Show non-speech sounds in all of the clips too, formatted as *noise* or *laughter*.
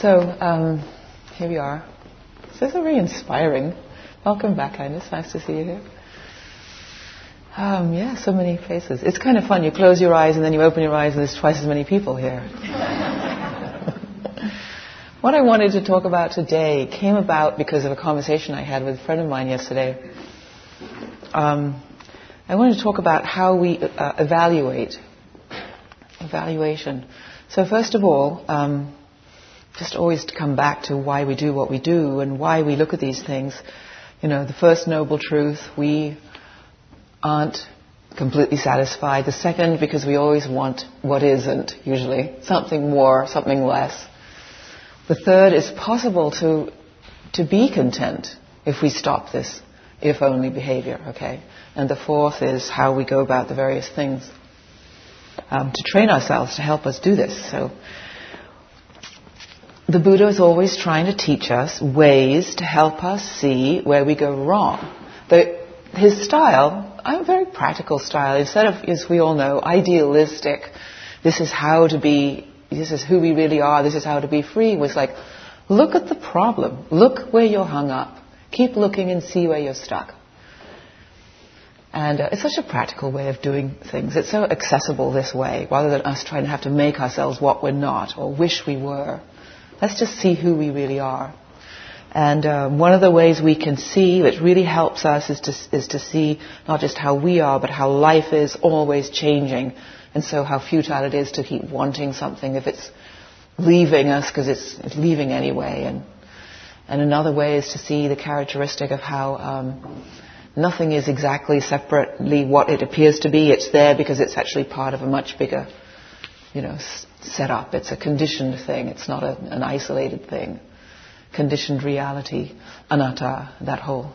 So, um, here we are. This is very inspiring. Welcome back, Kindness. Nice to see you here. Um, yeah, so many faces. It's kind of fun. You close your eyes and then you open your eyes and there's twice as many people here. *laughs* what I wanted to talk about today came about because of a conversation I had with a friend of mine yesterday. Um, I wanted to talk about how we uh, evaluate. Evaluation. So first of all, um, just always to come back to why we do what we do and why we look at these things. You know, the first noble truth, we aren't completely satisfied. The second, because we always want what isn't, usually. Something more, something less. The third is possible to, to be content if we stop this if only behavior, okay? And the fourth is how we go about the various things um, to train ourselves to help us do this. So, the Buddha is always trying to teach us ways to help us see where we go wrong. The, his style, a very practical style, instead of, as we all know, idealistic, this is how to be, this is who we really are, this is how to be free, was like, look at the problem, look where you're hung up, keep looking and see where you're stuck. And uh, it's such a practical way of doing things. It's so accessible this way, rather than us trying to have to make ourselves what we're not or wish we were. Let's just see who we really are. And um, one of the ways we can see, which really helps us, is to, is to see not just how we are, but how life is always changing. And so how futile it is to keep wanting something if it's leaving us because it's, it's leaving anyway. And, and another way is to see the characteristic of how um, nothing is exactly separately what it appears to be. It's there because it's actually part of a much bigger, you know, set up. It's a conditioned thing. It's not a, an isolated thing. Conditioned reality, anatta, that whole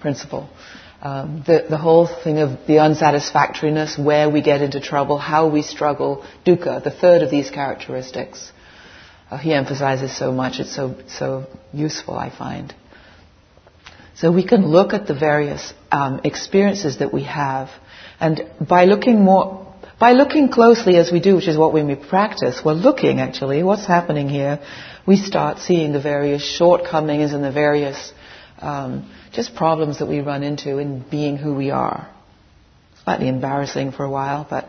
principle. Um, the, the whole thing of the unsatisfactoriness, where we get into trouble, how we struggle, dukkha, the third of these characteristics. Uh, he emphasizes so much. It's so so useful, I find. So we can look at the various um, experiences that we have, and by looking more by looking closely as we do, which is what we practice, we're looking actually, what's happening here, we start seeing the various shortcomings and the various um, just problems that we run into in being who we are. Slightly embarrassing for a while, but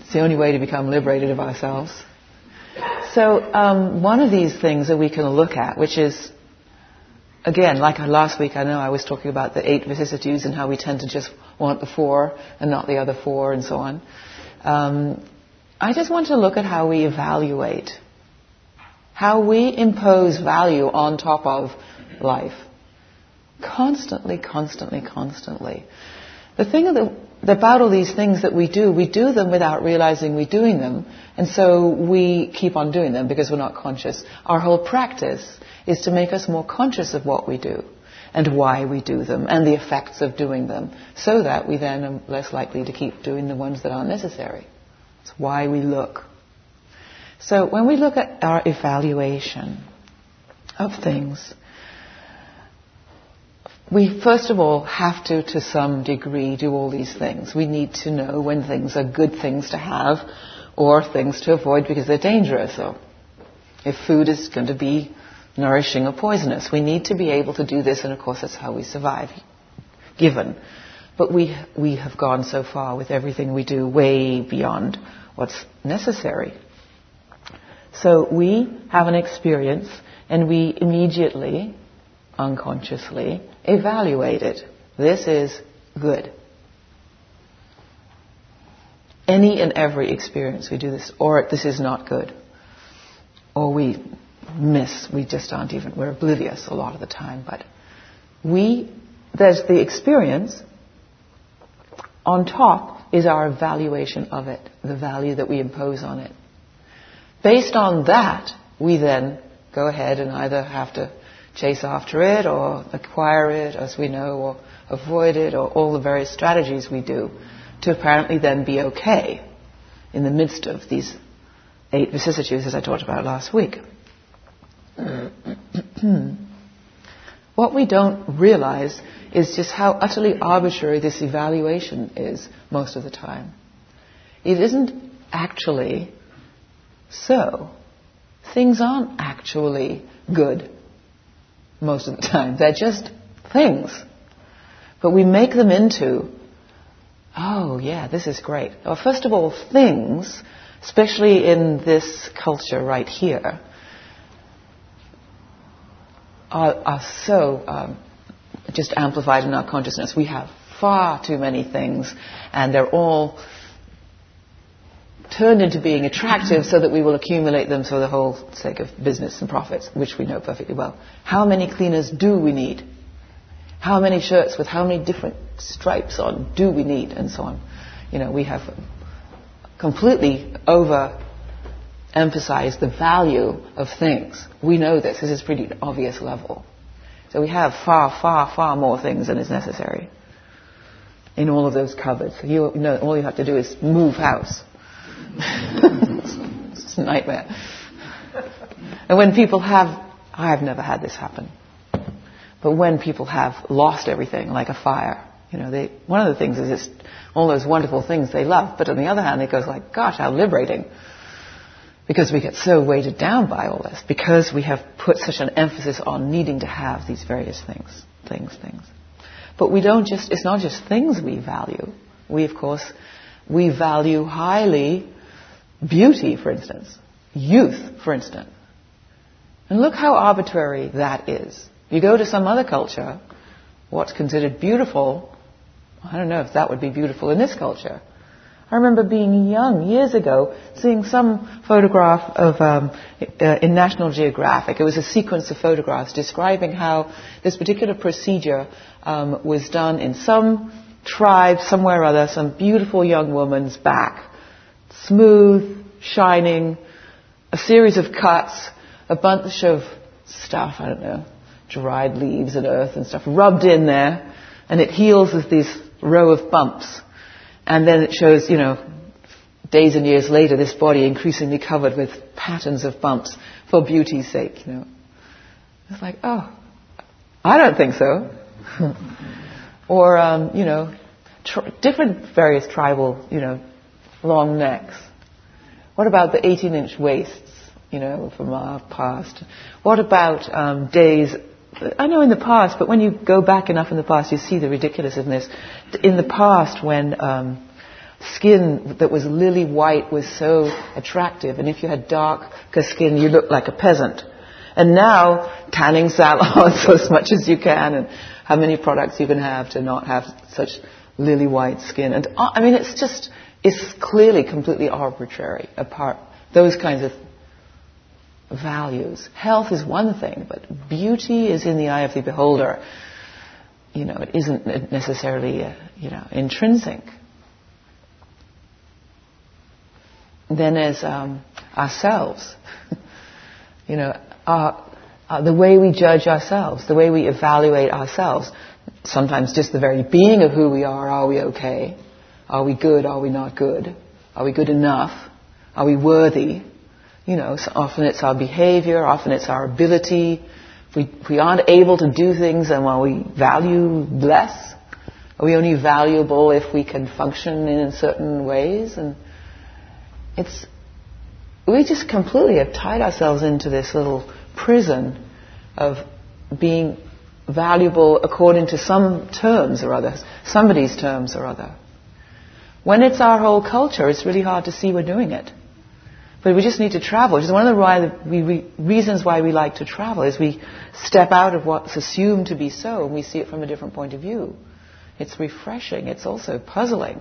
it's the only way to become liberated of ourselves. So um, one of these things that we can look at, which is again, like last week, I know I was talking about the eight vicissitudes and how we tend to just want the four and not the other four and so on. Um, I just want to look at how we evaluate, how we impose value on top of life. Constantly, constantly, constantly. The thing about all these things that we do, we do them without realizing we're doing them, and so we keep on doing them because we're not conscious. Our whole practice is to make us more conscious of what we do and why we do them and the effects of doing them so that we then are less likely to keep doing the ones that aren't necessary. It's why we look. So when we look at our evaluation of things, we first of all have to, to some degree, do all these things. We need to know when things are good things to have or things to avoid because they're dangerous. So if food is going to be nourishing or poisonous. We need to be able to do this, and of course, that's how we survive, given. But we, we have gone so far with everything we do way beyond what's necessary. So we have an experience, and we immediately, unconsciously, evaluate it. This is good. Any and every experience we do this, or this is not good. Or we miss. We just aren't even, we're oblivious a lot of the time. But we, there's the experience. On top is our evaluation of it, the value that we impose on it. Based on that, we then go ahead and either have to chase after it or acquire it, as we know, or avoid it, or all the various strategies we do to apparently then be okay in the midst of these eight vicissitudes as I talked about last week. *clears throat* what we don't realize is just how utterly arbitrary this evaluation is most of the time. It isn't actually so. things aren't actually good most of the time. They're just things. But we make them into, oh yeah, this is great. Well, first of all, things, especially in this culture right here, are, are so um, just amplified in our consciousness. We have far too many things, and they're all turned into being attractive so that we will accumulate them for the whole sake of business and profits, which we know perfectly well. How many cleaners do we need? How many shirts with how many different stripes on do we need? And so on. You know, we have completely over emphasized the value of things. We know this. This is pretty obvious level. So we have far, far, far more things than is necessary in all of those cupboards. You know, all you have to do is move house. *laughs* it's a nightmare. And when people have, I've never had this happen, but when people have lost everything, like a fire, you know, they, one of the things is it's all those wonderful things they love, but on the other hand, it goes like, gosh, how liberating. Because we get so weighted down by all this, because we have put such an emphasis on needing to have these various things, things, things. But we don't just, it's not just things we value. We, of course, we value highly beauty, for instance, youth, for instance. And look how arbitrary that is. You go to some other culture, what's considered beautiful, I don't know if that would be beautiful in this culture. I remember being young years ago, seeing some photograph of um, uh, in National Geographic. It was a sequence of photographs describing how this particular procedure um, was done in some tribe somewhere or other, some beautiful young woman's back, smooth, shining, a series of cuts, a bunch of stuff, I don't know, dried leaves and earth and stuff rubbed in there, and it heals with these row of bumps. And then it shows, you know, days and years later, this body increasingly covered with patterns of bumps for beauty's sake, you know. It's like, oh, I don't think so. *laughs* or, um, you know, tr- different various tribal, you know, long necks. What about the 18-inch waists, you know, from our past? What about um, days I know in the past, but when you go back enough in the past, you see the ridiculousness. In the past, when um, skin that was lily white was so attractive, and if you had darker skin, you looked like a peasant. And now, tanning salons *laughs* as much as you can, and how many products you can have to not have such lily white skin. And uh, I mean, it's just, it's clearly completely arbitrary. Apart those kinds of values. Health is one thing, but beauty is in the eye of the beholder. You know, it isn't necessarily, uh, you know, intrinsic. Then as um, ourselves, *laughs* you know, our, uh, the way we judge ourselves, the way we evaluate ourselves, sometimes just the very being of who we are, are we okay? Are we good? Are we not good? Are we good enough? Are we worthy? You know, so often it's our behavior, often it's our ability. If we, if we aren't able to do things, then while we value less, are we only valuable if we can function in certain ways? And it's, we just completely have tied ourselves into this little prison of being valuable according to some terms or other, somebody's terms or other. When it's our whole culture, it's really hard to see we're doing it. But we just need to travel, which is one of the reasons why we like to travel, is we step out of what's assumed to be so and we see it from a different point of view. It's refreshing. It's also puzzling.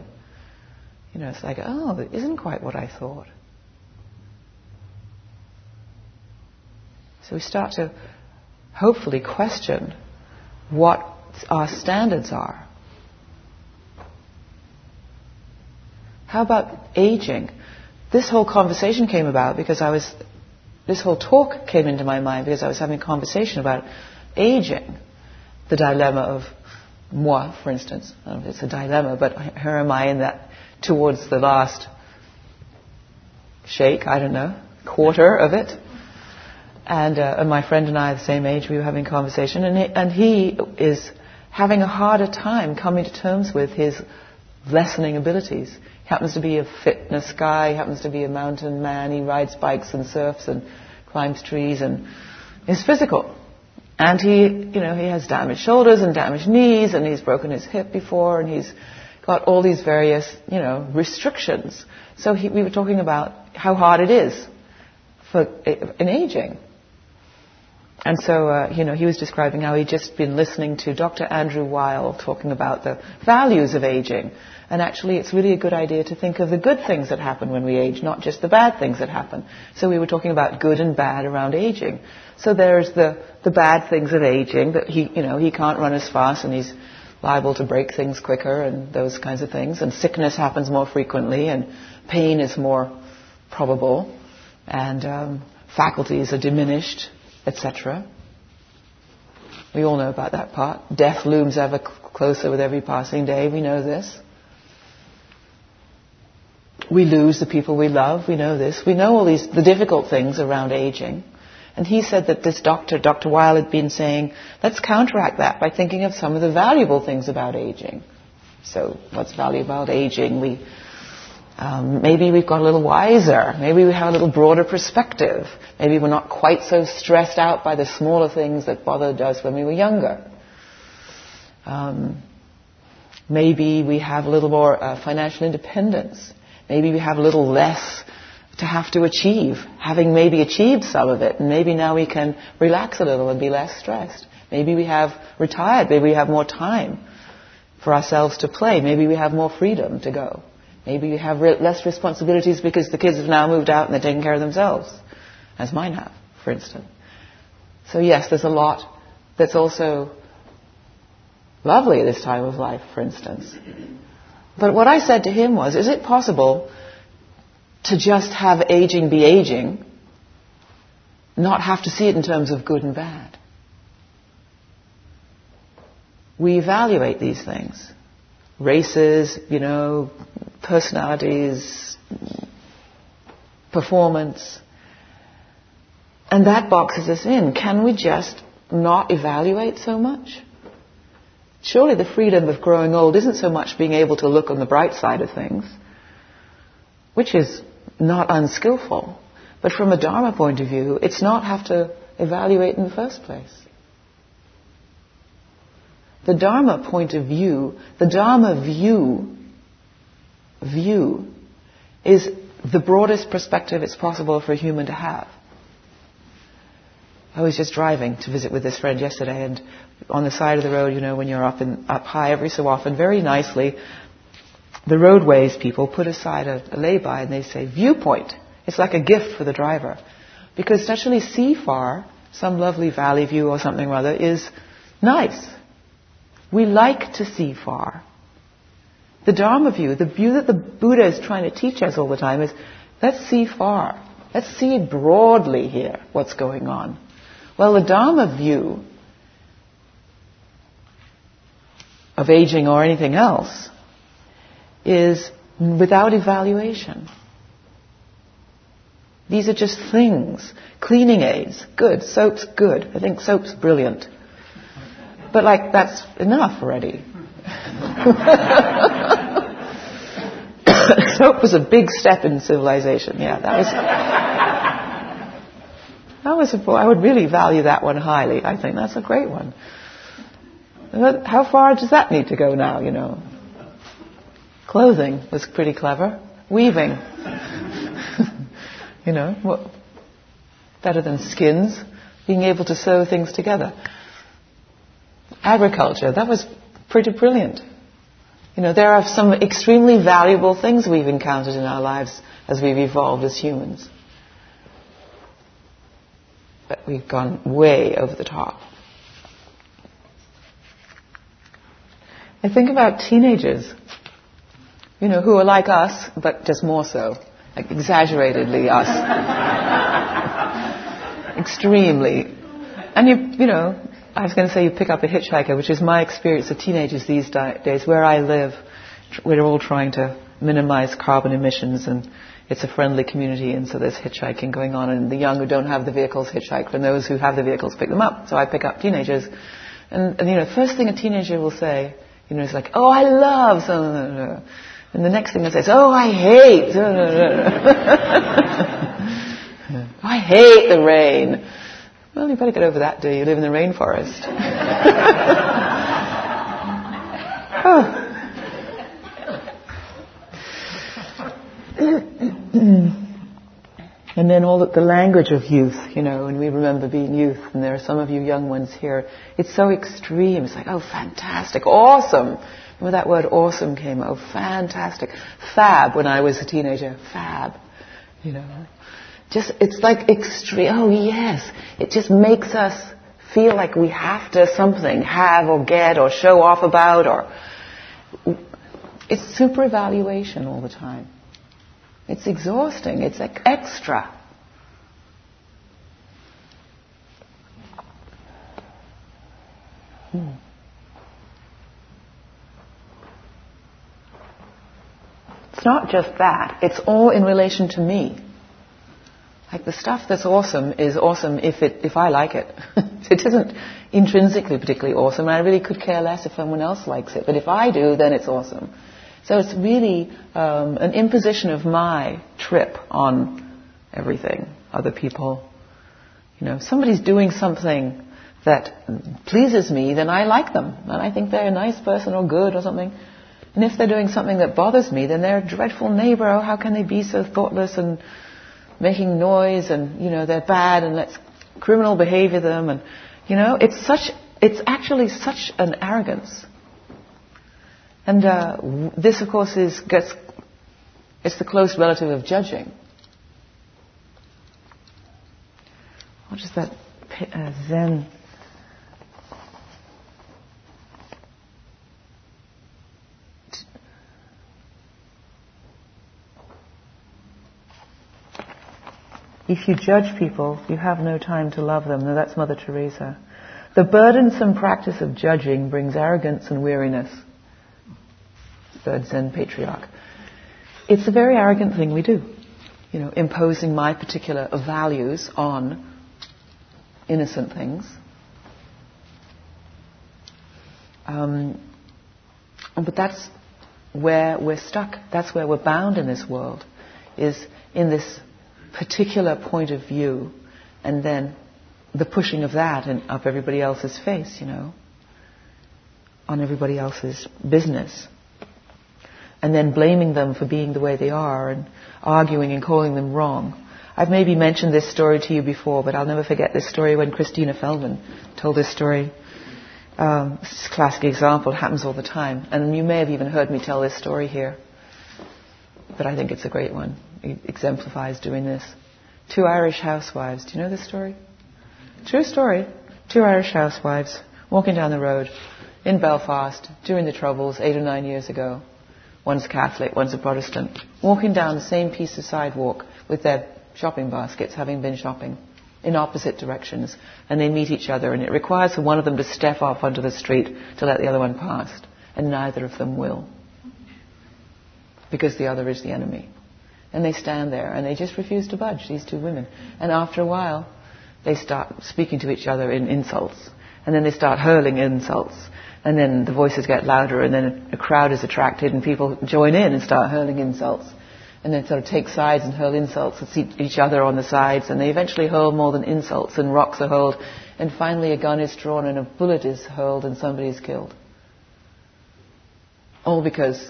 You know, it's like, oh, it isn't quite what I thought. So we start to hopefully question what our standards are. How about aging? this whole conversation came about because I was, this whole talk came into my mind because I was having a conversation about aging, the dilemma of moi, for instance. Um, it's a dilemma, but here am I in that towards the last shake, I don't know, quarter of it. And, uh, and my friend and I are the same age, we were having a conversation, and he, and he is having a harder time coming to terms with his lessening abilities. He happens to be a fitness guy, he happens to be a mountain man, he rides bikes and surfs and climbs trees and is physical. And he, you know, he has damaged shoulders and damaged knees and he's broken his hip before and he's got all these various, you know, restrictions. So he, we were talking about how hard it is for in aging. And so, uh, you know, he was describing how he'd just been listening to Dr. Andrew Weil talking about the values of aging. And actually, it's really a good idea to think of the good things that happen when we age, not just the bad things that happen. So we were talking about good and bad around aging. So there's the, the bad things of aging, that he, you know, he can't run as fast and he's liable to break things quicker and those kinds of things. And sickness happens more frequently and pain is more probable. And um, faculties are diminished etc. We all know about that part. Death looms ever closer with every passing day. We know this. We lose the people we love. We know this. We know all these the difficult things around aging. And he said that this doctor, Dr. Weil, had been saying, let's counteract that by thinking of some of the valuable things about aging. So, what's valuable about aging? We um, maybe we've got a little wiser. Maybe we have a little broader perspective. Maybe we're not quite so stressed out by the smaller things that bothered us when we were younger. Um, maybe we have a little more uh, financial independence. Maybe we have a little less to have to achieve, having maybe achieved some of it, and maybe now we can relax a little and be less stressed. Maybe we have retired. Maybe we have more time for ourselves to play. Maybe we have more freedom to go. Maybe you have re- less responsibilities because the kids have now moved out and they're taking care of themselves, as mine have, for instance. So yes, there's a lot that's also lovely at this time of life, for instance. But what I said to him was, is it possible to just have aging be aging, not have to see it in terms of good and bad? We evaluate these things races, you know, personalities, performance. And that boxes us in. Can we just not evaluate so much? Surely the freedom of growing old isn't so much being able to look on the bright side of things, which is not unskillful, but from a Dharma point of view, it's not have to evaluate in the first place the Dharma point of view, the Dharma view, view, is the broadest perspective it's possible for a human to have. I was just driving to visit with this friend yesterday, and on the side of the road, you know, when you're up in, up high, every so often, very nicely, the roadways people put aside a, a lay-by and they say viewpoint. It's like a gift for the driver, because to actually see far, some lovely valley view or something or other, is nice. We like to see far. The Dharma view, the view that the Buddha is trying to teach us all the time is let's see far. Let's see broadly here what's going on. Well, the Dharma view of aging or anything else is without evaluation. These are just things. Cleaning aids, good. Soap's good. I think soap's brilliant. But like, that's enough already. *laughs* Soap was a big step in civilization. Yeah, that was. That was a, I would really value that one highly. I think that's a great one. How far does that need to go now, you know? Clothing was pretty clever. Weaving. *laughs* you know, better than skins. Being able to sew things together agriculture. That was pretty brilliant. You know, there are some extremely valuable things we've encountered in our lives as we've evolved as humans. But we've gone way over the top. I think about teenagers, you know, who are like us, but just more so, like exaggeratedly us. *laughs* Extremely. And you, you know, I was going to say you pick up a hitchhiker, which is my experience of teenagers these days. Where I live, we're all trying to minimize carbon emissions and it's a friendly community and so there's hitchhiking going on and the young who don't have the vehicles hitchhike and those who have the vehicles pick them up. So I pick up teenagers and, and you know, first thing a teenager will say, you know, is like, oh, I love, so, and the next thing they say is, oh, I hate, *laughs* I hate the rain. Well, you better get over that, do you? You live in the rainforest. *laughs* oh. and then all the, the, language of youth, you know, and we remember being youth, and there are some of you young ones here. It's so extreme. It's like, oh, fantastic, awesome. Remember that word awesome came, oh, fantastic. Fab, when I was a teenager, fab, you know. Just, it's like extreme, oh yes. It just makes us feel like we have to something, have or get or show off about or, it's super evaluation all the time. It's exhausting. It's like extra. Hmm. It's not just that. It's all in relation to me. Like the stuff that's awesome is awesome if it if I like it. *laughs* it isn't intrinsically particularly awesome, and I really could care less if someone else likes it. But if I do, then it's awesome. So it's really um, an imposition of my trip on everything, other people. You know, if somebody's doing something that pleases me, then I like them, and I think they're a nice person or good or something. And if they're doing something that bothers me, then they're a dreadful neighbor. Oh, how can they be so thoughtless and making noise and, you know, they're bad and let's criminal behavior them and, you know, it's such, it's actually such an arrogance and uh, this, of course, is gets it's the close relative of judging. What is that uh, Zen? If you judge people, you have no time to love them. That's Mother Teresa. The burdensome practice of judging brings arrogance and weariness third Zen patriarch. It's a very arrogant thing we do, you know, imposing my particular values on innocent things. Um, but that's where we're stuck. That's where we're bound in this world, is in this particular point of view, and then the pushing of that and up everybody else's face, you know, on everybody else's business and then blaming them for being the way they are and arguing and calling them wrong. I've maybe mentioned this story to you before, but I'll never forget this story when Christina Feldman told this story. Um, a classic example. It happens all the time. And you may have even heard me tell this story here. But I think it's a great one. Exemplifies doing this. Two Irish housewives. Do you know this story? True story. Two Irish housewives walking down the road in Belfast during the Troubles eight or nine years ago one's Catholic, one's a Protestant, walking down the same piece of sidewalk with their shopping baskets, having been shopping in opposite directions, and they meet each other, and it requires for one of them to step off onto the street to let the other one pass, and neither of them will, because the other is the enemy. And they stand there, and they just refuse to budge, these two women. And after a while, they start speaking to each other in insults, and then they start hurling insults, and then the voices get louder, and then a crowd is attracted, and people join in and start hurling insults. And then sort of take sides and hurl insults at each other on the sides, and they eventually hurl more than insults, and rocks are hurled, and finally a gun is drawn and a bullet is hurled, and somebody is killed. All because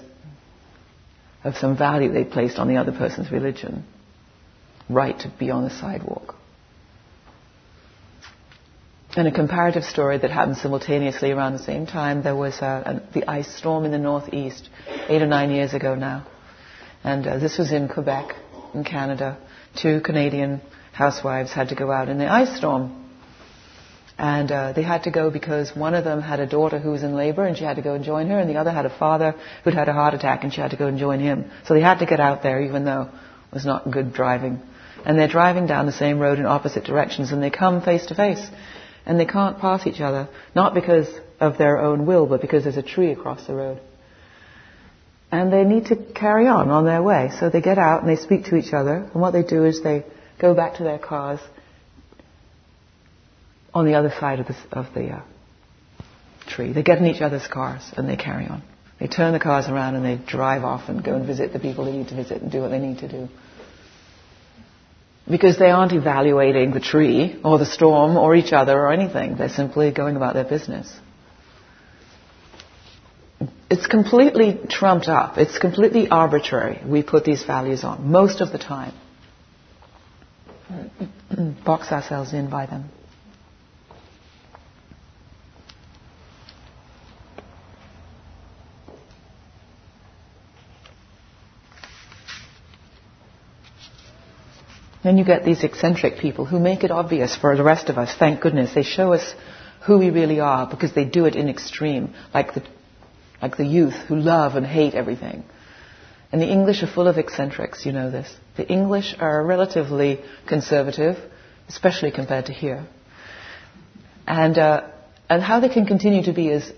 of some value they placed on the other person's religion. Right to be on the sidewalk. In a comparative story that happened simultaneously around the same time, there was a, a, the ice storm in the northeast eight or nine years ago now. And uh, this was in Quebec, in Canada. Two Canadian housewives had to go out in the ice storm. And uh, they had to go because one of them had a daughter who was in labor and she had to go and join her, and the other had a father who'd had a heart attack and she had to go and join him. So they had to get out there even though it was not good driving. And they're driving down the same road in opposite directions and they come face to face and they can't pass each other, not because of their own will, but because there's a tree across the road. And they need to carry on on their way. So they get out and they speak to each other, and what they do is they go back to their cars on the other side of the, of the uh, tree. They get in each other's cars and they carry on. They turn the cars around and they drive off and go and visit the people they need to visit and do what they need to do. because they aren't evaluating the tree or the storm or each other or anything. They're simply going about their business. It's completely trumped up. It's completely arbitrary. We put these values on most of the time. *clears throat* Box ourselves in by them. Then you get these eccentric people who make it obvious for the rest of us. Thank goodness. They show us who we really are because they do it in extreme, like the, like the youth who love and hate everything. And the English are full of eccentrics, you know this. The English are relatively conservative, especially compared to here. And, uh, and how they can continue to be as,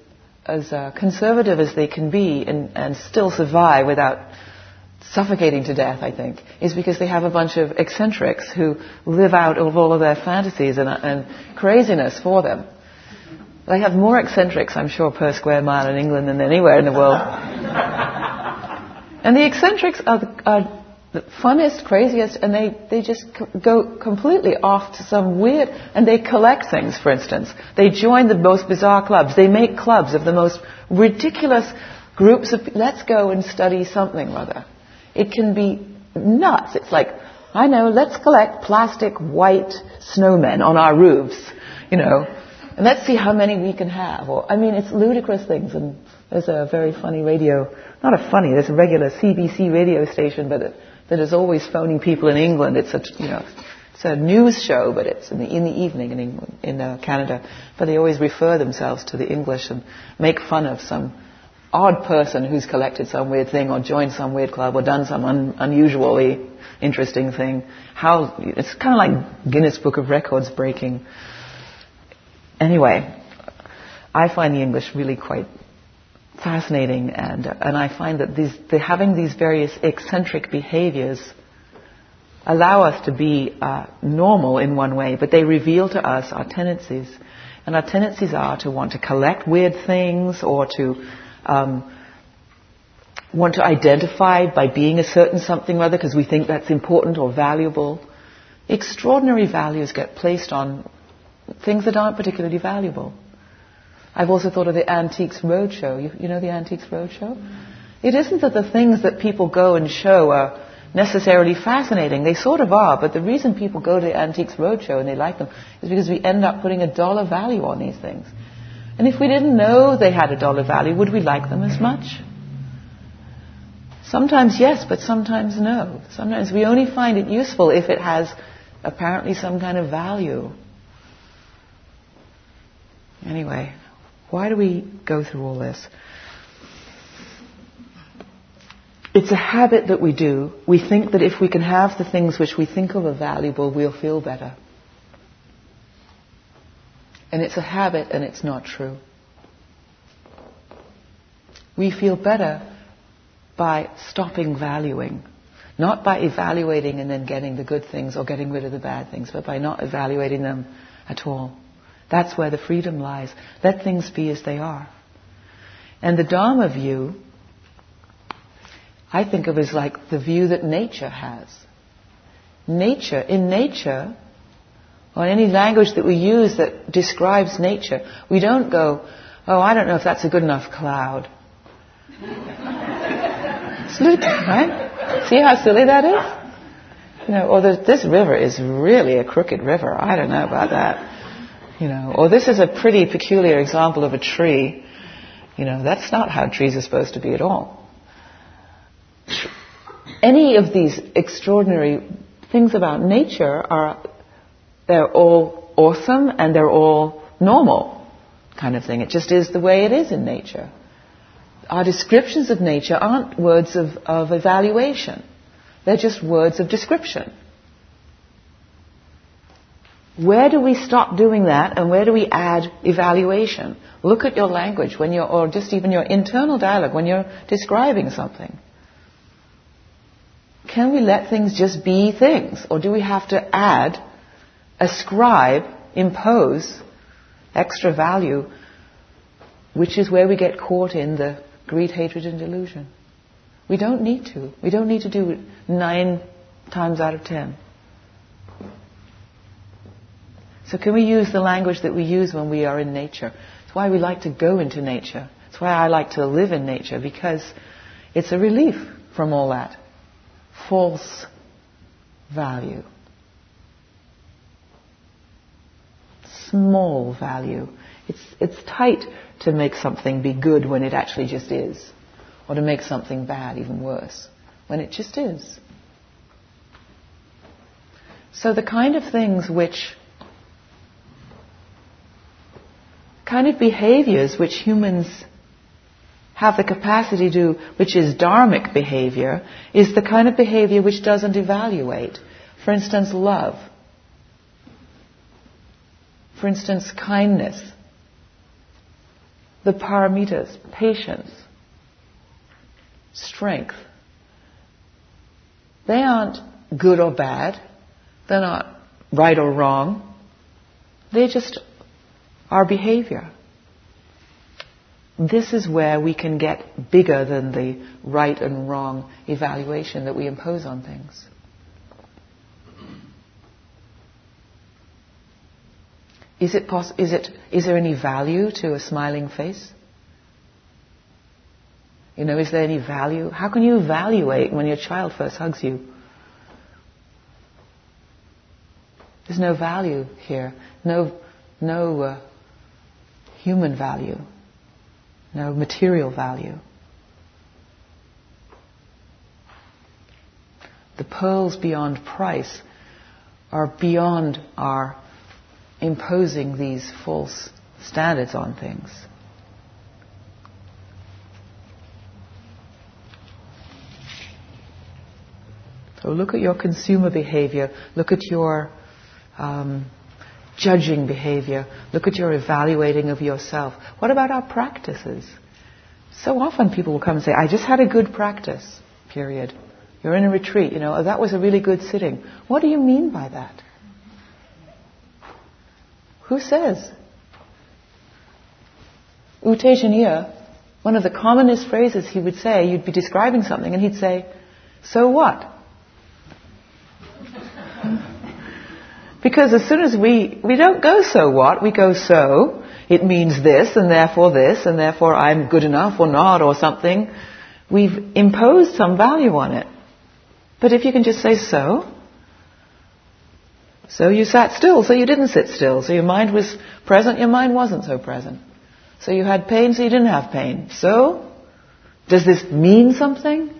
as uh, conservative as they can be and, and still survive without suffocating to death, I think, is because they have a bunch of eccentrics who live out of all of their fantasies and, and craziness for them. They have more eccentrics, I'm sure, per square mile in England than anywhere in the world. and the eccentrics are the, are the funnest, craziest, and they, they just go completely off to some weird, and they collect things, for instance. They join the most bizarre clubs. They make clubs of the most ridiculous groups of, let's go and study something rather. It can be nuts. It's like, I know, let's collect plastic white snowmen on our roofs, you know, and let's see how many we can have. Or, I mean, it's ludicrous things. And there's a very funny radio, not a funny, there's a regular CBC radio station, but it, that is always phoning people in England. It's a, you know, it's a news show, but it's in the, in the evening in England, in uh, Canada. But they always refer themselves to the English and make fun of some odd person who's collected some weird thing or joined some weird club or done some un- unusually interesting thing. How it's kind of like Guinness Book of Records breaking. Anyway, I find the English really quite fascinating, and and I find that these having these various eccentric behaviors allow us to be uh, normal in one way, but they reveal to us our tendencies. And our tendencies are to want to collect weird things or to um, want to identify by being a certain something or other because we think that's important or valuable. Extraordinary values get placed on things that aren't particularly valuable. I've also thought of the Antiques Roadshow. You, you know the Antiques Roadshow? It isn't that the things that people go and show are necessarily fascinating. They sort of are, but the reason people go to the Antiques Roadshow and they like them is because we end up putting a dollar value on these things. And if we didn't know they had a dollar value, would we like them as much? Sometimes yes, but sometimes no. Sometimes we only find it useful if it has apparently some kind of value. Anyway, why do we go through all this? It's a habit that we do. We think that if we can have the things which we think of are valuable, we'll feel better. And it's a habit and it's not true. We feel better by stopping valuing. Not by evaluating and then getting the good things or getting rid of the bad things, but by not evaluating them at all. That's where the freedom lies. Let things be as they are. And the Dharma view, I think of as like the view that nature has. Nature, in nature, or any language that we use that describes nature, we don't go, oh, I don't know if that's a good enough cloud. *laughs* Right? See how silly that is? You know, or this river is really a crooked river. I don't know about that. You know, or this is a pretty peculiar example of a tree. You know, that's not how trees are supposed to be at all. Any of these extraordinary things about nature are they're all awesome and they're all normal kind of thing. It just is the way it is in nature. Our descriptions of nature aren't words of, of evaluation. They're just words of description. Where do we stop doing that and where do we add evaluation? Look at your language when you're, or just even your internal dialogue when you're describing something. Can we let things just be things or do we have to add ascribe, impose extra value, which is where we get caught in the greed, hatred, and delusion. We don't need to. We don't need to do it nine times out of ten. So can we use the language that we use when we are in nature? It's why we like to go into nature. It's why I like to live in nature because it's a relief from all that false value. Small value. It's, it's tight to make something be good when it actually just is, or to make something bad even worse when it just is. So the kind of things which kind of behaviors which humans have the capacity to, which is dharmic behavior, is the kind of behavior which doesn't evaluate. For instance, love. For instance, kindness. The paramitas, patience, strength. They aren't good or bad. They're not right or wrong. They're just our behavior. This is where we can get bigger than the right and wrong evaluation that we impose on things. Is it poss- is it is there any value to a smiling face? You know, is there any value? How can you evaluate when your child first hugs you? There's no value here, no no uh, human value no material value. The pearls beyond price are beyond our imposing these false standards on things. So look at your consumer behavior, look at your um, judging behavior. Look at your evaluating of yourself. What about our practices? So often people will come and say, I just had a good practice, period. You're in a retreat, you know, oh, that was a really good sitting. What do you mean by that? Who says? U Tejaniya, one of the commonest phrases he would say, you'd be describing something and he'd say, so what? *laughs* Because as soon as we, we don't go so what, we go so, it means this and therefore this and therefore I'm good enough or not or something. We've imposed some value on it. But if you can just say so, so you sat still, so you didn't sit still. So your mind was present, your mind wasn't so present. So you had pain, so you didn't have pain. So, does this mean something?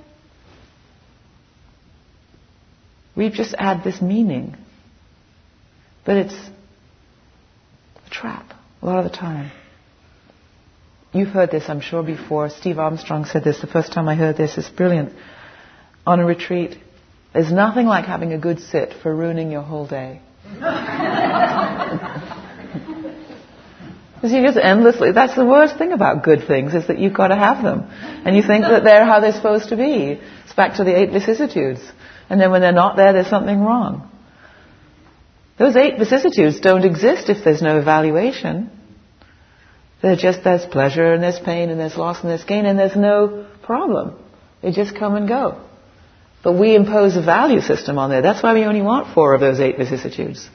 We just add this meaning. But it's a trap a lot of the time. You've heard this, I'm sure, before. Steve Armstrong said this the first time I heard this. It's brilliant. On a retreat, there's nothing like having a good sit for ruining your whole day. Because you just endlessly, that's the worst thing about good things, is that you've got to have them. And you think that they're how they're supposed to be. It's back to the eight vicissitudes. And then when they're not there, there's something wrong. Those eight vicissitudes don't exist if there's no evaluation. They're just there's pleasure and there's pain and there's loss and there's gain and there's no problem. They just come and go. But we impose a value system on there. That's why we only want four of those eight vicissitudes.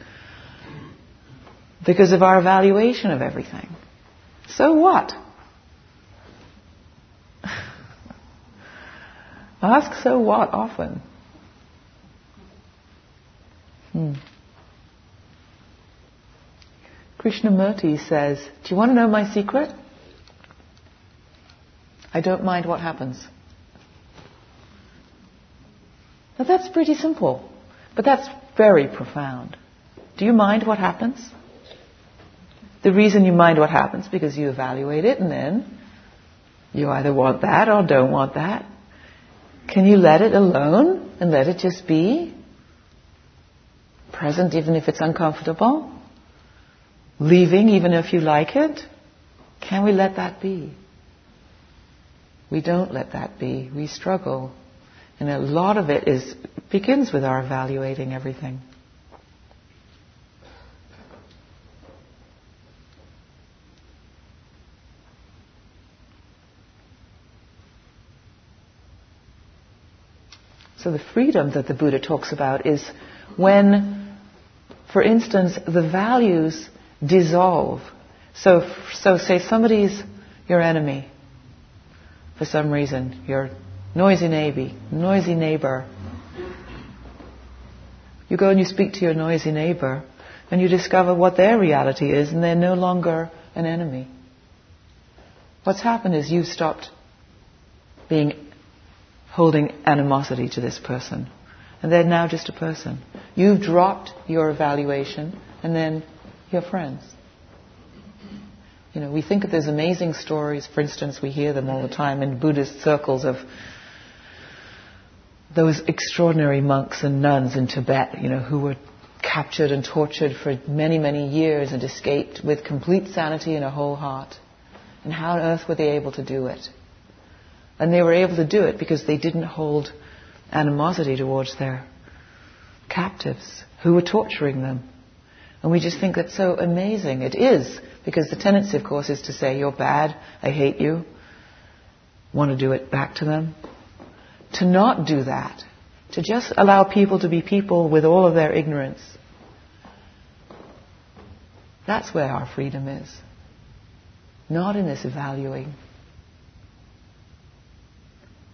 Because of our evaluation of everything. So what? *laughs* Ask so what often. Hmm. Krishnamurti says, Do you want to know my secret? I don't mind what happens. Now that's pretty simple, but that's very profound. Do you mind what happens? The reason you mind what happens because you evaluate it and then you either want that or don't want that. Can you let it alone and let it just be present even if it's uncomfortable? leaving even if you like it? Can we let that be? We don't let that be. We struggle. And a lot of it is begins with our evaluating everything. So the freedom that the Buddha talks about is when for instance, the values dissolve. So, so say somebody's your enemy for some reason, your noisy neighbor, noisy neighbor. You go and you speak to your noisy neighbor, and you discover what their reality is, and they're no longer an enemy. What's happened is you've stopped being holding animosity to this person. And they're now just a person. You've dropped your evaluation, and then you're friends. You know, we think of those amazing stories, for instance, we hear them all the time in Buddhist circles of those extraordinary monks and nuns in Tibet, you know, who were captured and tortured for many, many years and escaped with complete sanity and a whole heart. And how on earth were they able to do it? And they were able to do it because they didn't hold animosity towards their captives who were torturing them. And we just think that's so amazing. It is, because the tendency, of course, is to say, You're bad, I hate you, want to do it back to them. To not do that, to just allow people to be people with all of their ignorance, that's where our freedom is. Not in this valuing.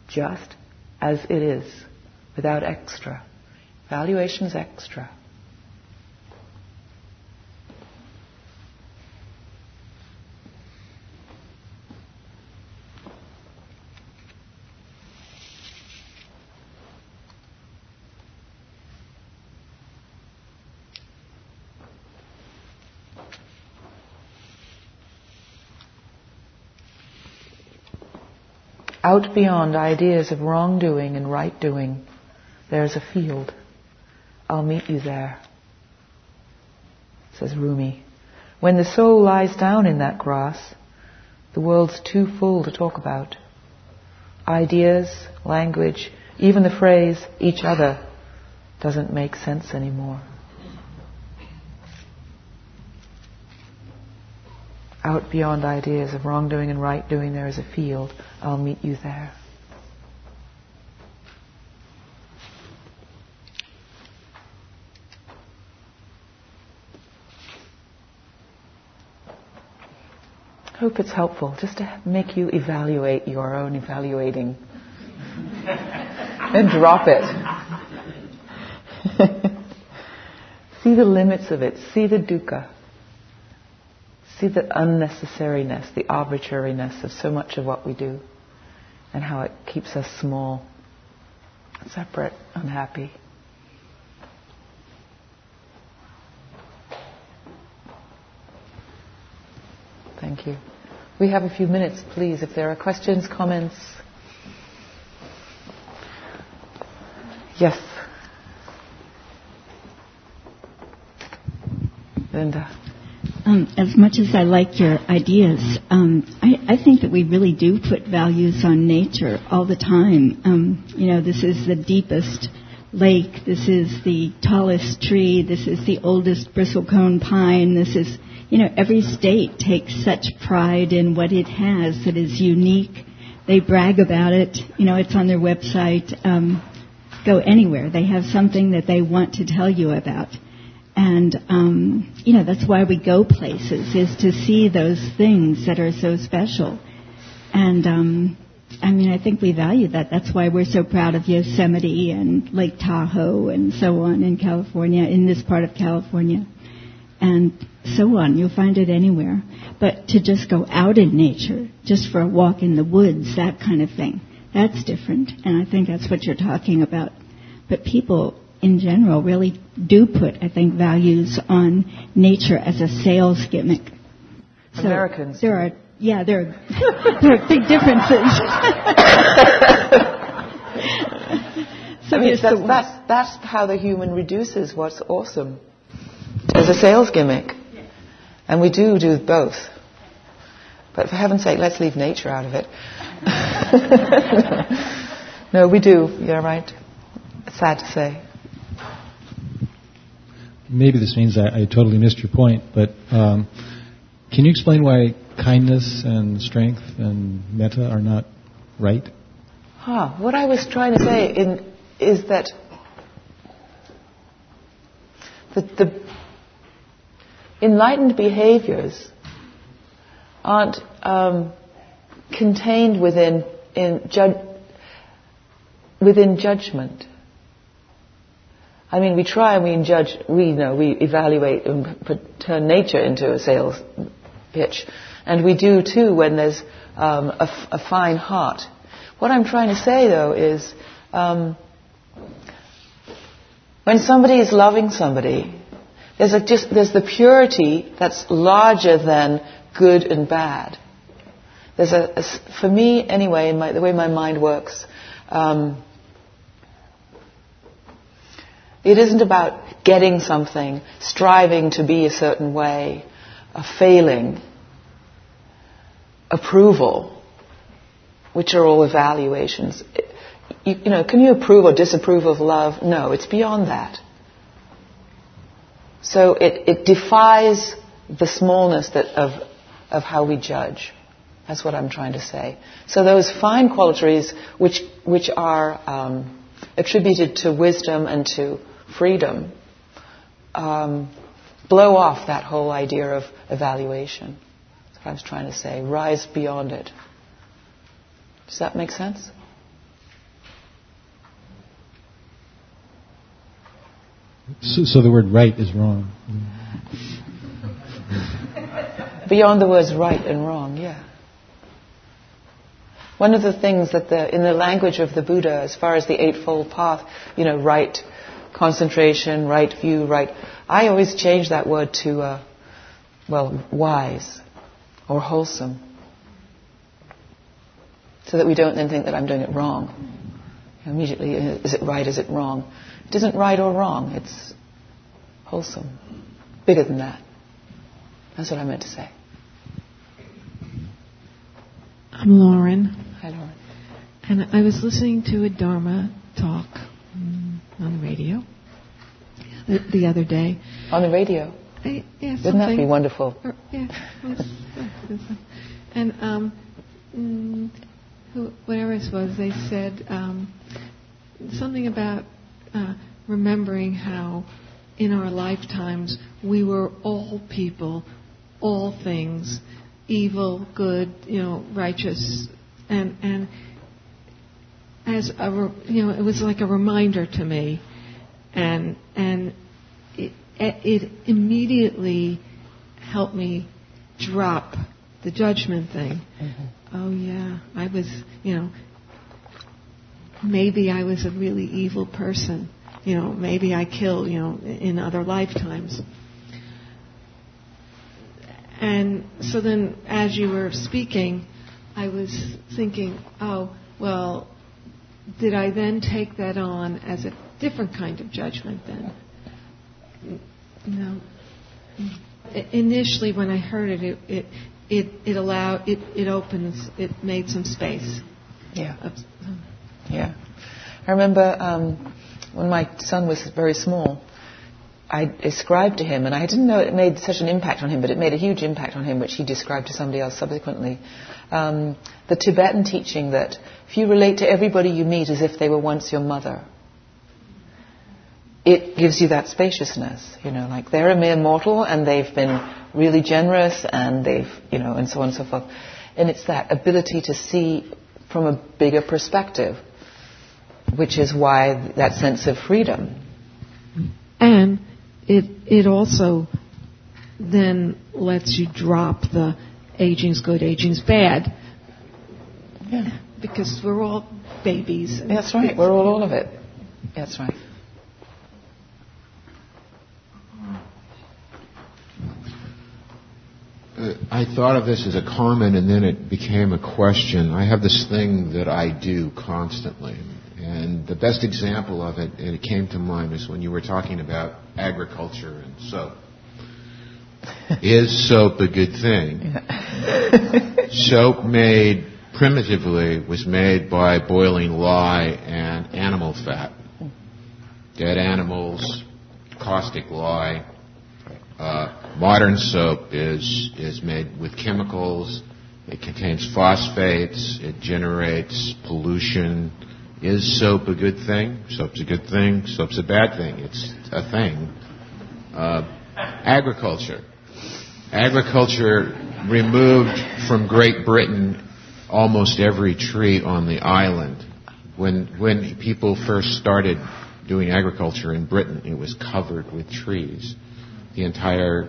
Just as it is, without extra. Valuation is extra. Out beyond ideas of wrongdoing and right doing, there's a field. I'll meet you there, says Rumi. When the soul lies down in that grass, the world's too full to talk about. Ideas, language, even the phrase each other doesn't make sense anymore. Out beyond ideas of wrongdoing and right doing, there is a field. I'll meet you there. Hope it's helpful just to make you evaluate your own evaluating and drop it. *laughs* see the limits of it, see the dukkha. See the unnecessariness, the arbitrariness of so much of what we do and how it keeps us small, separate, unhappy. Thank you. We have a few minutes, please, if there are questions, comments. Yes. Linda. Um, as much as I like your ideas, um, I, I, think that we really do put values on nature all the time. Um, you know, this is the deepest lake. This is the tallest tree. This is the oldest bristlecone pine. This is, you know, every state takes such pride in what it has that is unique. They brag about it. You know, it's on their website. Um, go anywhere. They have something that they want to tell you about. And, um, you know, that's why we go places, is to see those things that are so special. And, um, I mean, I think we value that. That's why we're so proud of Yosemite and Lake Tahoe and so on in California, in this part of California. And so on. You'll find it anywhere. But to just go out in nature, just for a walk in the woods, that kind of thing, that's different. And I think that's what you're talking about. But people in general really do put, I think, values on nature as a sales gimmick. So Americans. There are, yeah, there are, *laughs* there are big differences. *laughs* so I mean, that's, that's, that's how the human reduces what's awesome as a sales gimmick. And we do do both. But for heaven's sake, let's leave nature out of it. *laughs* no, we do. You're right. It's sad to say maybe this means I, I totally missed your point, but um, can you explain why kindness and strength and metta are not right? Huh. What I was trying to say in, is that the, the, enlightened behaviors aren't um, contained within in ju- within judgment. I mean, we try and we judge, we you know, we evaluate and turn nature into a sales pitch, and we do too when there's um, a, f- a fine heart. What I'm trying to say though is, um, when somebody is loving somebody, there's a, just there's the purity that's larger than good and bad. There's a, a for me anyway, my, the way my mind works. Um, it isn't about getting something, striving to be a certain way, a failing, approval, which are all evaluations. You, you, know, can you approve or disapprove of love? No, it's beyond that. So it, it defies the smallness that of, of how we judge. That's what I'm trying to say. So those fine qualities which, which are um, attributed to wisdom and to freedom um, blow off that whole idea of evaluation. That's what I was trying to say. Rise beyond it. Does that make sense? So, so the word right is wrong. Beyond the words right and wrong, yeah. One of the things that the, in the language of the Buddha, as far as the Eightfold Path, you know, right concentration, right view, right. I always change that word to, uh, well, wise or wholesome. So that we don't then think that I'm doing it wrong. Immediately, is it right, is it wrong? It isn't right or wrong, it's wholesome. Bigger than that. That's what I meant to say. I'm Lauren. Hi, Lauren. And I was listening to a Dharma talk on the radio the, the other day. On the radio? I, yeah, Wouldn't that be wonderful? Or, yeah. and um, mm, who, whatever it was, they said um, something about uh, remembering how in our lifetimes we were all people, all things, evil, good, you know, righteous, and and as a you know it was like a reminder to me, and and it, it immediately helped me drop the judgment thing. Mm-hmm. Oh yeah, I was you know maybe I was a really evil person. You know, maybe I killed, you know, in other lifetimes. And so then, as you were speaking, I was thinking, oh, well, did I then take that on as a different kind of judgment then? No. Initially, when I heard it, it it it, it allowed it it opens it made some space. Yeah. Yeah. I remember um, when my son was very small. I described to him, and I didn't know it made such an impact on him, but it made a huge impact on him, which he described to somebody else subsequently. Um, the Tibetan teaching that if you relate to everybody you meet as if they were once your mother, it gives you that spaciousness, you know, like they're a mere mortal and they've been really generous and they've, you know, and so on and so forth. And it's that ability to see from a bigger perspective, which is why that sense of freedom. And it, it also then lets you drop the aging's good, aging's bad. Yeah. Because we're all babies. That's right. We're all all of it. That's right. Uh, I thought of this as a comment and then it became a question. I have this thing that I do constantly. And the best example of it, and it came to mind, is when you were talking about agriculture and soap. *laughs* Is soap a good thing? soap made primitively was made by boiling lye and animal fat. Dead animals, caustic lye. Uh, modern soap is is made with chemicals. It contains phosphates. It generates pollution. Is soap a good thing? Soap's a good thing. Soap's a bad thing. It's a thing. Uh, agriculture agriculture removed from Great Britain almost every tree on the island. When, when people first started doing agriculture in Britain, it was covered with trees. The entire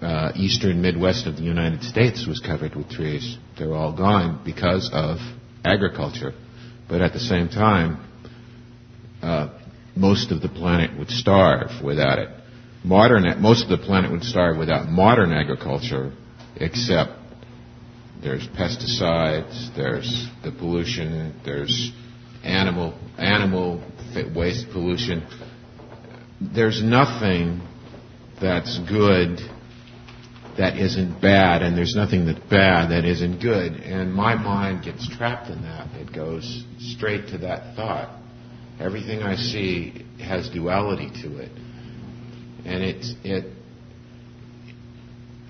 uh, eastern Midwest of the United States was covered with trees. They're all gone because of agriculture. But at the same time, uh, most of the planet would starve without it. Modern, most of the planet would starve without modern agriculture, except there's pesticides, there's the pollution, there's animal animal waste pollution. There's nothing that's good that isn't bad, and there's nothing that's bad that isn't good. And my mind gets trapped in that. It goes straight to that thought. Everything I see has duality to it. And it's, it,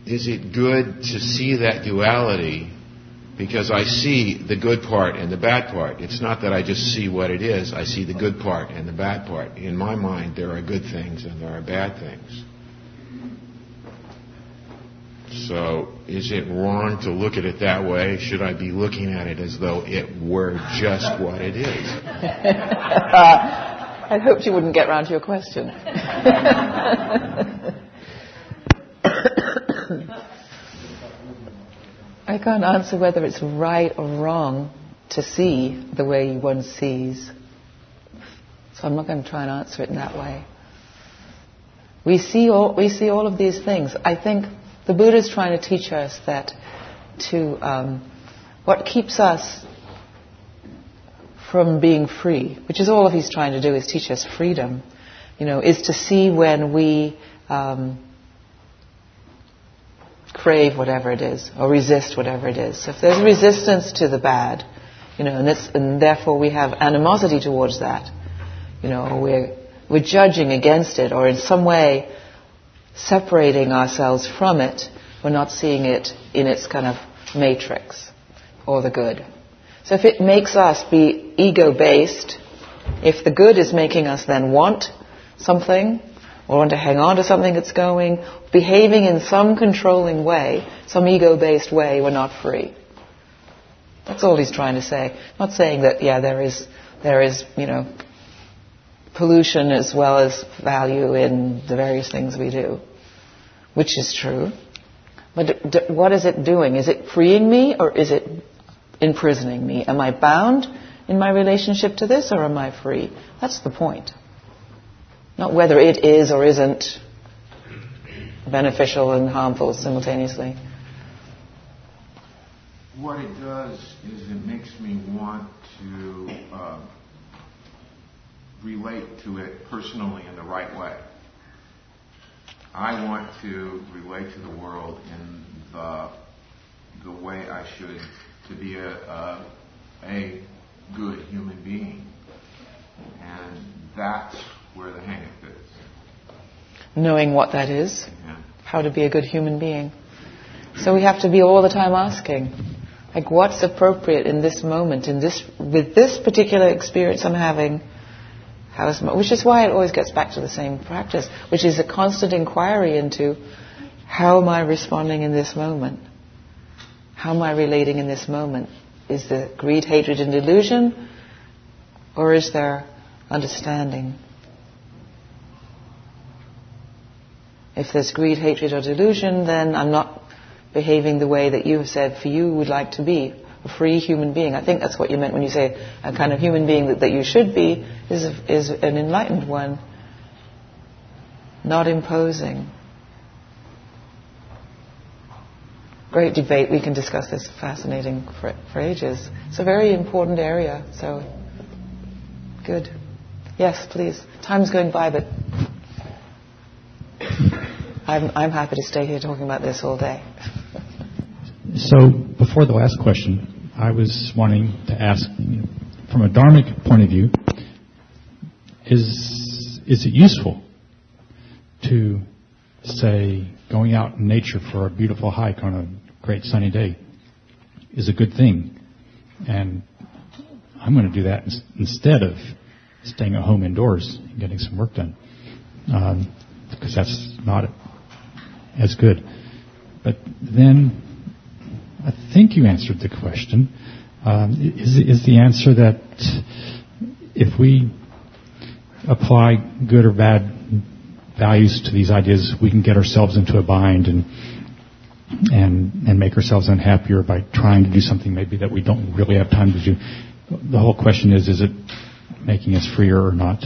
is it good to see that duality because I see the good part and the bad part. It's not that I just see what it is, I see the good part and the bad part. In my mind, there are good things and there are bad things. So, is it wrong to look at it that way? Should I be looking at it as though it were just what it is? *laughs* I hoped you wouldn't get round to your question. *coughs* I can't answer whether it's right or wrong to see the way one sees. So I'm not going to try and answer it in that way. We see all, we see all of these things. I think the Buddha is trying to teach us that to um, what keeps us from being free, which is all he's trying to do, is teach us freedom. You know, is to see when we um, crave whatever it is or resist whatever it is. So if there's resistance to the bad, you know, and, and therefore we have animosity towards that, you know, we're we're judging against it, or in some way separating ourselves from it, we're not seeing it in its kind of matrix or the good. So if it makes us be ego based, if the good is making us then want something or want to hang on to something that's going, behaving in some controlling way, some ego based way, we're not free. That's all he's trying to say. Not saying that, yeah, there is, there is, you know, pollution as well as value in the various things we do which is true. But what is it doing? Is it freeing me or is it imprisoning me? Am I bound in my relationship to this or am I free? That's the point. Not whether it is or isn't beneficial and harmful simultaneously. What it does is it makes me want to uh, relate to it personally in the right way. I want to relate to the world in the the way I should to be a a, a good human being, and that's where the hang up is. Knowing what that is, yeah. how to be a good human being. So we have to be all the time asking, like, what's appropriate in this moment, in this with this particular experience I'm having How's my, which is why it always gets back to the same practice, which is a constant inquiry into how am I responding in this moment? How am I relating in this moment? Is there greed, hatred, and delusion? Or is there understanding? If there's greed, hatred, or delusion, then I'm not behaving the way that you have said for you would like to be free human being. I think that's what you meant when you say a kind of human being that, that you should be is, is an enlightened one, not imposing. Great debate. We can discuss this. Fascinating for, for ages. It's a very important area. So, good. Yes, please. Time's going by, but I'm, I'm happy to stay here talking about this all day. So before the last question, I was wanting to ask, from a dharmic point of view, is is it useful to say going out in nature for a beautiful hike on a great sunny day is a good thing, and I'm going to do that instead of staying at home indoors and getting some work done, um, because that's not as good. But then, I think you answered the question. Um, is, is the answer that if we apply good or bad values to these ideas, we can get ourselves into a bind and and and make ourselves unhappier by trying to do something maybe that we don't really have time to do. The whole question is: Is it making us freer or not?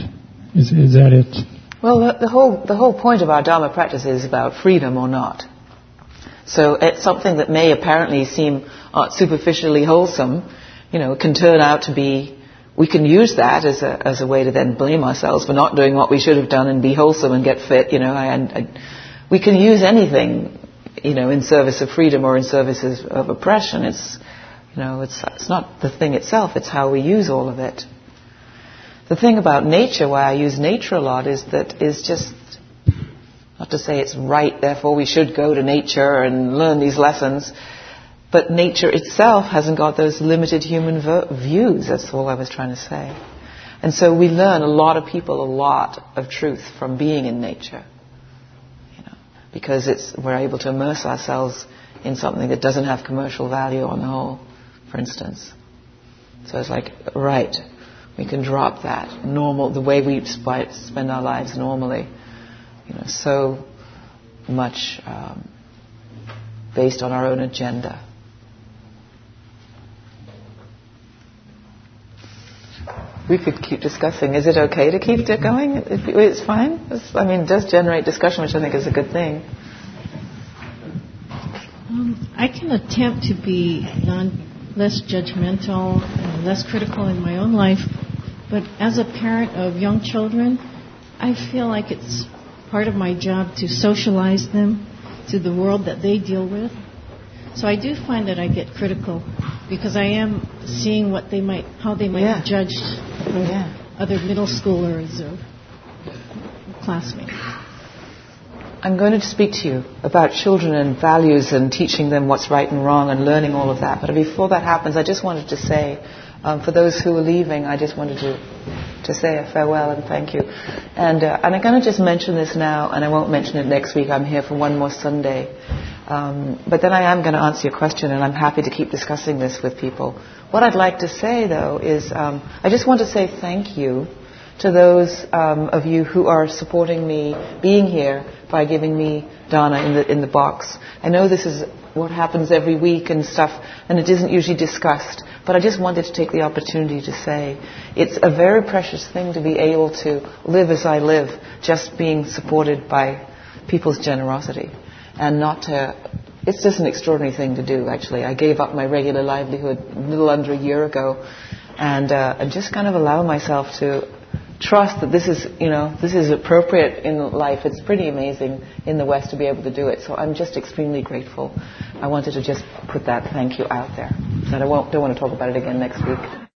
Is is that it? Well, the, the whole the whole point of our Dharma practice is about freedom or not. So it's something that may apparently seem uh, superficially wholesome, you know, can turn out to be. We can use that as a as a way to then blame ourselves for not doing what we should have done and be wholesome and get fit, you know. And, and we can use anything, you know, in service of freedom or in service of oppression. It's, you know, it's it's not the thing itself. It's how we use all of it. The thing about nature, why I use nature a lot, is that is just not to say it's right, therefore we should go to nature and learn these lessons, but nature itself hasn't got those limited human views. That's all I was trying to say. And so we learn a lot of people a lot of truth from being in nature. You know, because it's, we're able to immerse ourselves in something that doesn't have commercial value on the whole, for instance. So it's like, right, we can drop that normal, the way we spend our lives normally. You know, so much um, based on our own agenda. We could keep discussing. Is it okay to keep it going? It's fine. It's, I mean, it does generate discussion, which I think is a good thing. Um, I can attempt to be non less judgmental and less critical in my own life. But as a parent of young children, I feel like it's part of my job to socialize them to the world that they deal with. So I do find that I get critical because I am seeing what they might, how they might yeah. be judged yeah. other middle schoolers or classmates. I'm going to speak to you about children and values and teaching them what's right and wrong and learning all of that. But before that happens, I just wanted to say, um, for those who are leaving, I just wanted to to say a farewell and thank you. And uh, and I'm going to just mention this now, and I won't mention it next week. I'm here for one more Sunday. Um, but then I am going to answer your question, and I'm happy to keep discussing this with people. What I'd like to say, though, is um, I just want to say thank you to those um, of you who are supporting me being here by giving me dana in the in the box. I know this is what happens every week and stuff, and it isn't usually discussed. But I just wanted to take the opportunity to say it's a very precious thing to be able to live as I live, just being supported by people's generosity, and not to. It's just an extraordinary thing to do. Actually, I gave up my regular livelihood a little under a year ago, and uh, and just kind of allow myself to trust that this is, you know, this is appropriate in life. It's pretty amazing in the West to be able to do it. So I'm just extremely grateful. I wanted to just put that thank you out there. But I won't, don't want to talk about it again next week.